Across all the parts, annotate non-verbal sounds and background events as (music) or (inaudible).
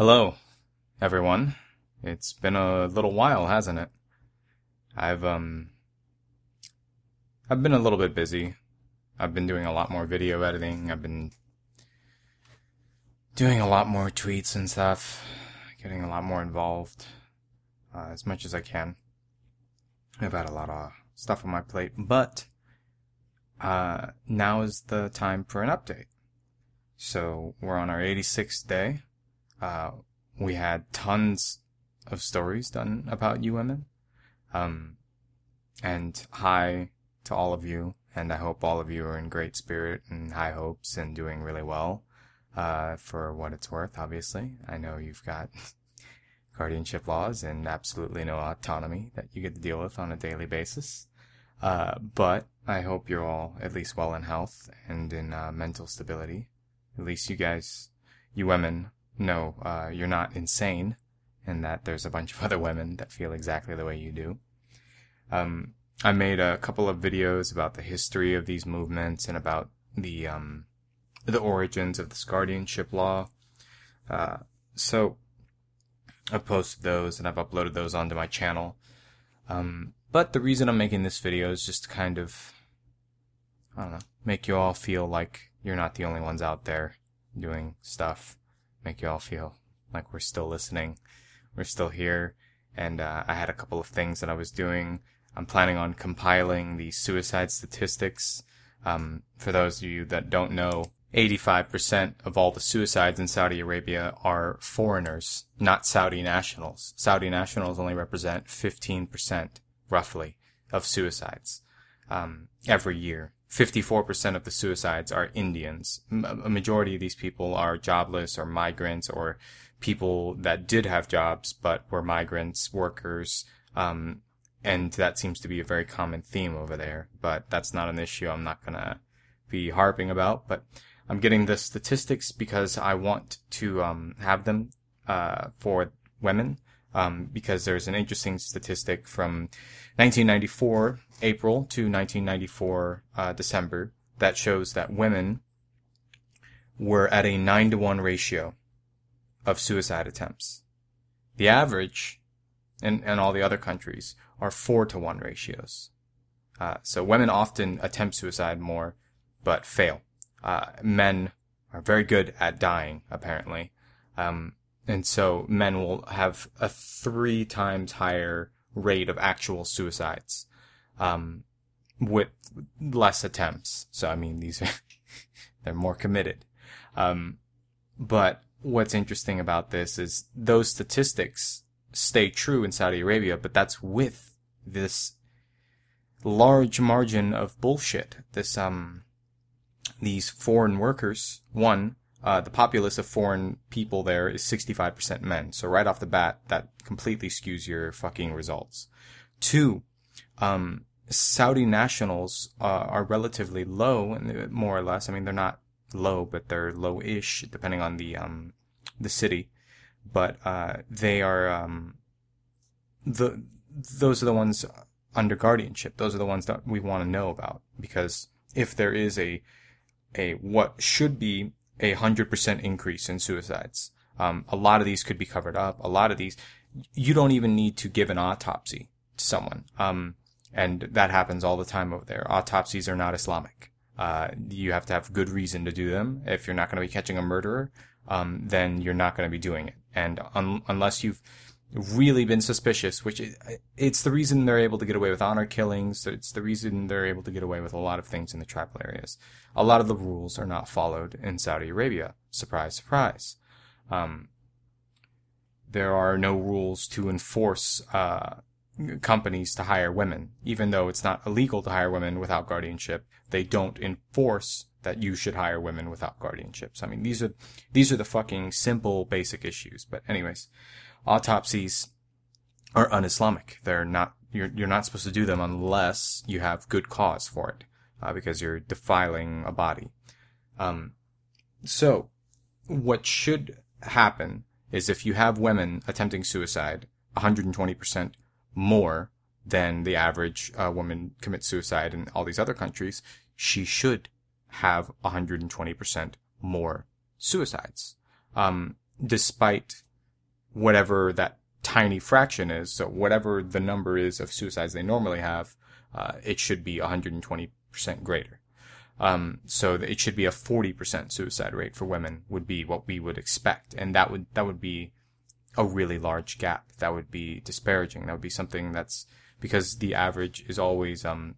Hello, everyone. It's been a little while, hasn't it? I've um I've been a little bit busy. I've been doing a lot more video editing. I've been doing a lot more tweets and stuff, getting a lot more involved uh, as much as I can. I've had a lot of stuff on my plate, but uh, now is the time for an update. So we're on our 86th day. Uh, we had tons of stories done about you women. Um, and hi to all of you. And I hope all of you are in great spirit and high hopes and doing really well, uh, for what it's worth, obviously. I know you've got (laughs) guardianship laws and absolutely no autonomy that you get to deal with on a daily basis. Uh, but I hope you're all at least well in health and in uh, mental stability. At least you guys, you women, know uh, you're not insane, and that there's a bunch of (laughs) other women that feel exactly the way you do. Um, I made a couple of videos about the history of these movements and about the um, the origins of this guardianship law. Uh, so I've posted those and I've uploaded those onto my channel. Um, but the reason I'm making this video is just to kind of, I don't know, make you all feel like you're not the only ones out there doing stuff. Make you all feel like we're still listening. We're still here. And uh, I had a couple of things that I was doing. I'm planning on compiling the suicide statistics. Um, for those of you that don't know, 85% of all the suicides in Saudi Arabia are foreigners, not Saudi nationals. Saudi nationals only represent 15% roughly, of suicides um, every year. 54% of the suicides are Indians. A majority of these people are jobless or migrants or people that did have jobs but were migrants, workers, um, and that seems to be a very common theme over there. But that's not an issue I'm not gonna be harping about. But I'm getting the statistics because I want to um, have them uh, for women um, because there's an interesting statistic from 1994 April to 1994 uh, December that shows that women were at a 9 to 1 ratio of suicide attempts. The average in, all the other countries are 4 to 1 ratios. Uh, so women often attempt suicide more, but fail. Uh, men are very good at dying, apparently. Um, and so men will have a three times higher rate of actual suicides, um, with less attempts. So, I mean, these are, (laughs) they're more committed. Um, but what's interesting about this is those statistics stay true in Saudi Arabia, but that's with this large margin of bullshit. This, um, these foreign workers, one, uh, the populace of foreign people there is 65% men. So right off the bat, that completely skews your fucking results. Two, um, Saudi nationals uh, are relatively low, more or less. I mean, they're not low, but they're low-ish, depending on the um, the city. But uh, they are um, the those are the ones under guardianship. Those are the ones that we want to know about because if there is a a what should be a hundred percent increase in suicides. Um, a lot of these could be covered up. A lot of these, you don't even need to give an autopsy to someone. Um, and that happens all the time over there. Autopsies are not Islamic. Uh, you have to have good reason to do them. If you're not going to be catching a murderer, um, then you're not going to be doing it. And un- unless you've really been suspicious, which it's the reason they're able to get away with honor killings. It's the reason they're able to get away with a lot of things in the tribal areas. A lot of the rules are not followed in Saudi Arabia. Surprise, surprise. Um, there are no rules to enforce uh, companies to hire women, even though it's not illegal to hire women without guardianship. They don't enforce that you should hire women without guardianships. I mean, these are these are the fucking simple, basic issues. But anyways autopsies are un-Islamic. They're not you're you're not supposed to do them unless you have good cause for it, uh, because you're defiling a body. Um, so what should happen is if you have women attempting suicide, 120% more than the average uh, woman commits suicide in all these other countries, she should have 120% more suicides. Um, despite whatever that tiny fraction is. So whatever the number is of suicides they normally have, uh, it should be 120% greater. Um, so it should be a 40% suicide rate for women would be what we would expect. And that would, that would be a really large gap. That would be disparaging. That would be something that's because the average is always, um,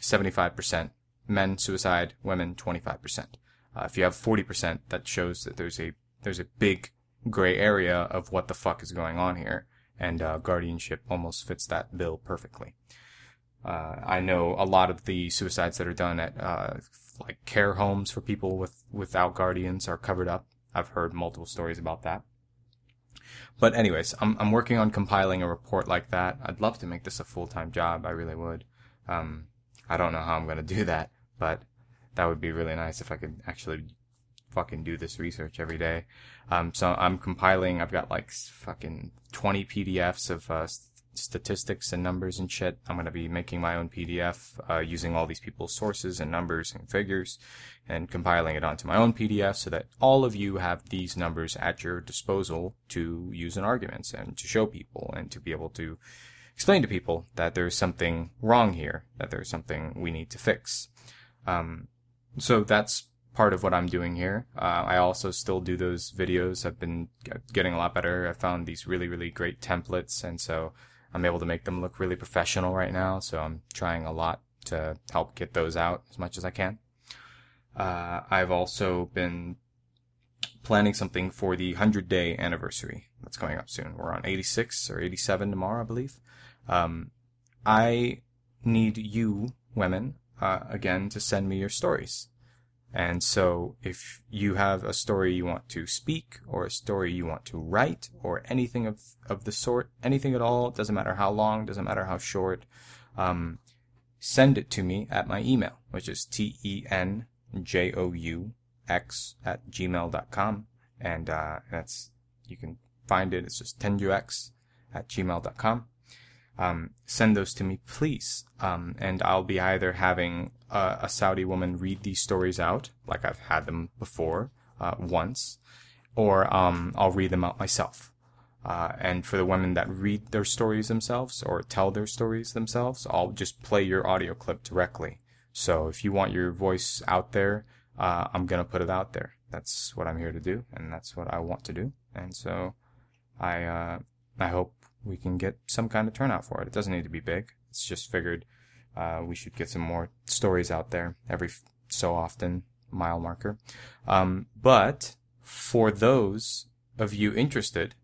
75% men suicide, women 25%. Uh, if you have 40%, that shows that there's a, there's a big gray area of what the fuck is going on here. And, uh, guardianship almost fits that bill perfectly. Uh, I know a lot of the suicides that are done at uh, like care homes for people with without guardians are covered up. I've heard multiple stories about that. But anyways, I'm I'm working on compiling a report like that. I'd love to make this a full time job. I really would. Um, I don't know how I'm gonna do that, but that would be really nice if I could actually fucking do this research every day. Um, so I'm compiling. I've got like fucking 20 PDFs of uh, statistics and numbers and shit. I'm to be making my own PDF uh, using all these people's sources and numbers and figures and compiling it onto my own PDF so that all of you have these numbers at your disposal to use in arguments and to show people and to be able to explain to people that there's something wrong here, that there's something we need to fix. Um, so that's part of what I'm doing here. Uh, I also still do those videos. I've been getting a lot better. I found these really, really great templates. And so I'm able to make them look really professional right now, so I'm trying a lot to help get those out as much as I can. Uh, I've also been planning something for the 100 day anniversary that's coming up soon. We're on 86 or 87 tomorrow, I believe. Um, I need you, women, uh, again, to send me your stories. And so if you have a story you want to speak or a story you want to write or anything of, of the sort, anything at all, doesn't matter how long, doesn't matter how short, um, send it to me at my email, which is T-E-N-J-O-U-X at gmail.com. And, uh, that's, you can find it. It's just tenjoux at gmail.com um, send those to me, please. Um, and I'll be either having a, a, Saudi woman read these stories out, like I've had them before, uh, once, or um, I'll read them out myself. Uh, and for the women that read their stories themselves or tell their stories themselves, I'll just play your audio clip directly. So if you want your voice out there, uh, I'm gonna put it out there. That's what I'm here to do, and that's what I want to do. And so, I uh, I hope we can get some kind of turnout for it. It doesn't need to be big. It's just figured uh, we should get some more stories out there every so often, mile marker. Um, but for those of you interested,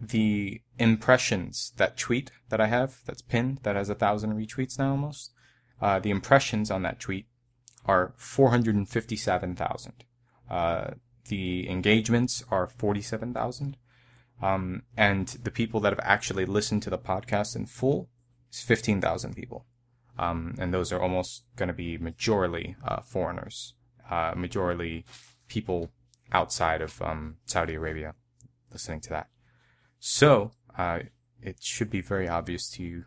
the impressions, that tweet that I have, that's pinned, that has a thousand retweets now almost, uh, the impressions on that tweet are 457,000. Uh, the engagements are 47,000. Um, and the people that have actually listened to the podcast in full is 15,000 people. Um, and those are almost going to be majorly uh, foreigners, uh, majorly people outside of um, Saudi Arabia listening to that. So uh, it should be very obvious to you,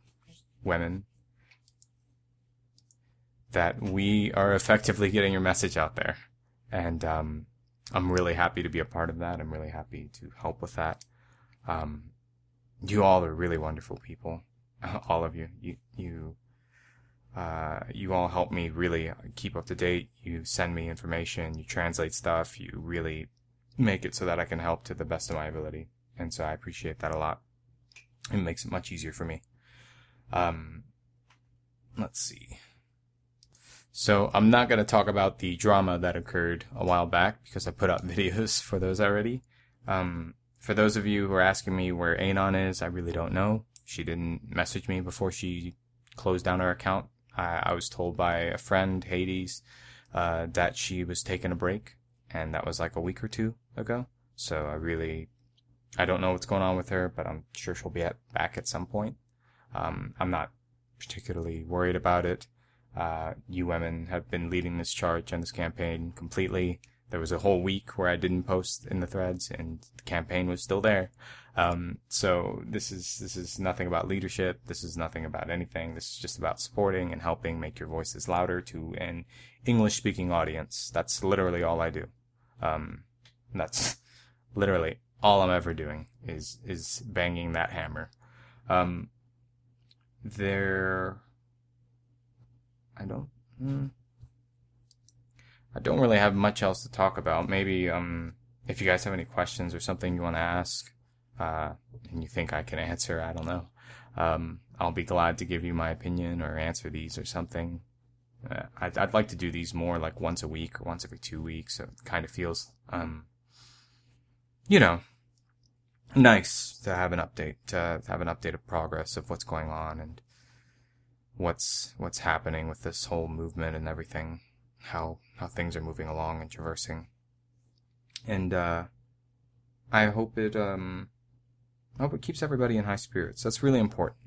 women, that we are effectively getting your message out there. And um, I'm really happy to be a part of that. I'm really happy to help with that. Um, you all are really wonderful people. (laughs) all of you. You, you, uh, you all help me really keep up to date. You send me information. You translate stuff. You really make it so that I can help to the best of my ability. And so I appreciate that a lot. It makes it much easier for me. Um, let's see. So I'm not going to talk about the drama that occurred a while back because I put out (laughs) videos for those already. Um, for those of you who are asking me where Anon is, I really don't know. She didn't message me before she closed down her account. I, I was told by a friend, Hades, uh, that she was taking a break, and that was like a week or two ago. So I really, I don't know what's going on with her, but I'm sure she'll be at, back at some point. Um, I'm not particularly worried about it. Uh, you women have been leading this charge and this campaign completely there was a whole week where I didn't post in the threads and the campaign was still there. Um, so this is, this is nothing about leadership. This is nothing about anything. This is just about supporting and helping make your voices louder to an English speaking audience. That's literally all I do. Um, that's literally all I'm ever doing is is banging that hammer. Um, there, I don't. Hmm, I don't really have much else to talk about. Maybe um, if you guys have any questions or something you want to ask, uh, and you think I can answer, I don't know. Um, I'll be glad to give you my opinion or answer these or something. Uh, I'd, I'd like to do these more like once a week or once every two weeks. So it kind of feels, um, you know, nice to have an update, to have an update of progress of what's going on and what's what's happening with this whole movement and everything, how how things are moving along and traversing. And uh, I hope it um, I hope it keeps everybody in high spirits. That's really important.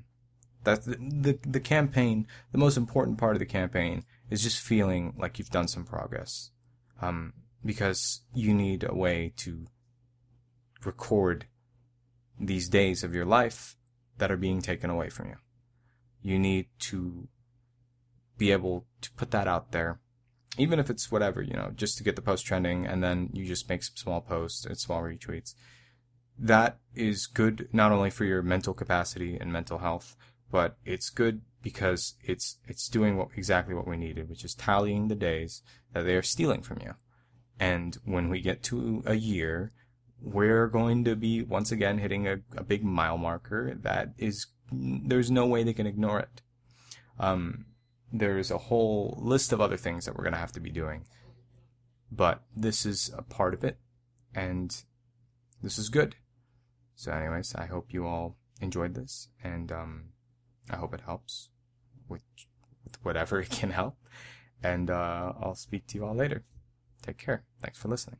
That's the, the the campaign. The most important part of the campaign is just feeling like you've done some progress, um, because you need a way to record these days of your life that are being taken away from you. You need to be able to put that out there, even if it's whatever, you know, just to get the post trending and then you just make some small posts and small retweets. That is good not only for your mental capacity and mental health, but it's good because it's it's doing what exactly what we needed, which is tallying the days that they are stealing from you. And when we get to a year we're going to be once again hitting a, a big mile marker that is there's no way they can ignore it. Um, there's a whole list of other things that we're going to have to be doing, but this is a part of it, and this is good. So, anyways, I hope you all enjoyed this, and um, I hope it helps with, with whatever (laughs) it can help. And uh, I'll speak to you all later. Take care. Thanks for listening.